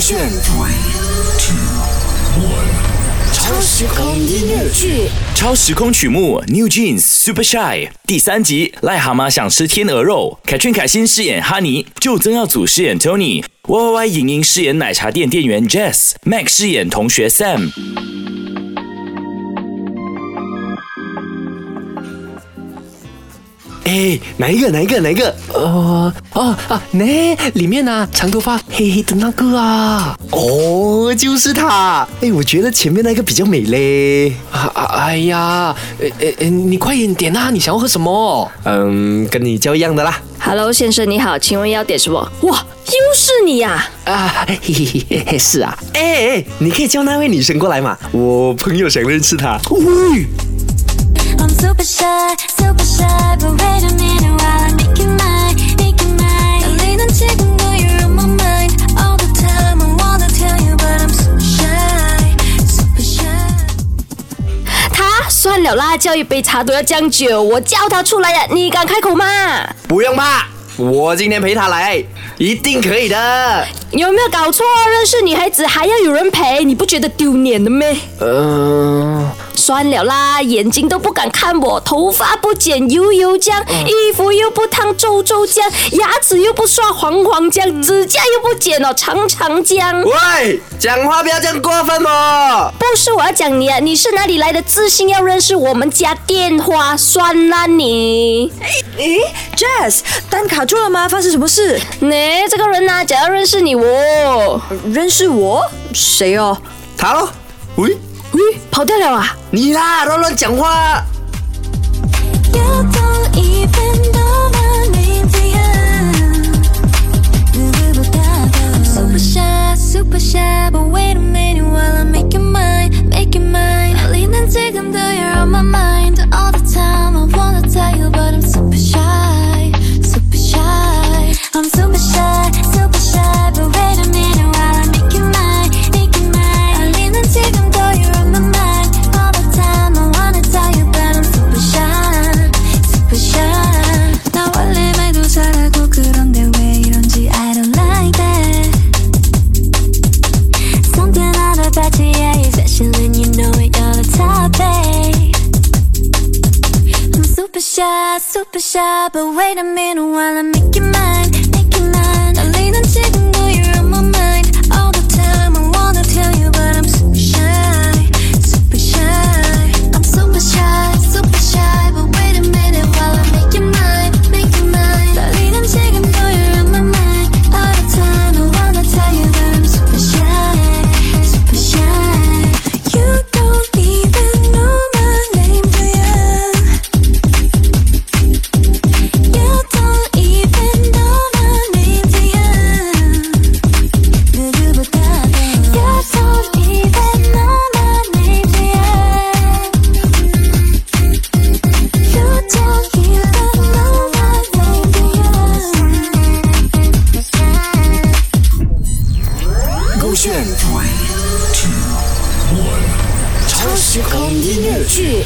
炫尾 two one。超时空音乐剧，超时空曲目《New Jeans Super Shy》第三集，癞蛤蟆想吃天鹅肉。凯旋凯欣饰演哈尼，就曾耀祖饰演 Tony，Y Y Y 莹莹饰演奶茶店店员 Jess，Mac 饰演同学 Sam。哎，哪一个？哪一个？哪一个？哦，哦啊，那里面呢，长头发黑黑的那个啊，哦，就是他。哎，我觉得前面那个比较美嘞。啊啊，哎呀，哎哎哎，你快点点啊！你想要喝什么？嗯，跟你叫一样的啦。Hello，先生你好，请问要点什么？哇，又是你呀、啊，嘿嘿嘿嘿，是啊，哎哎，你可以叫那位女生过来嘛，我朋友想认识她。喂，I'm 了啦，叫一杯茶都要将就，我叫他出来呀，你敢开口吗？不用怕，我今天陪他来，一定可以的。有没有搞错？认识女孩子还要有人陪，你不觉得丢脸的咩？嗯、算了啦，眼睛都不敢看我，头发不剪油油浆，衣服又不烫皱皱浆，牙齿又不刷黄黄浆，指甲又不剪哦长长浆。喂，讲话不要这样过分哦。不是我要讲你啊，你是哪里来的自信要认识我们家电话？算啦你。诶，Jazz，单卡住了吗？发生什么事？你这个人呐、想要认识你哦。认识我？谁哦？他咯，喂，喂，跑掉了啊？你啦乱乱讲话。shy, super shy, but wait a minute while I make you mine, make you mine. 超时空音乐剧。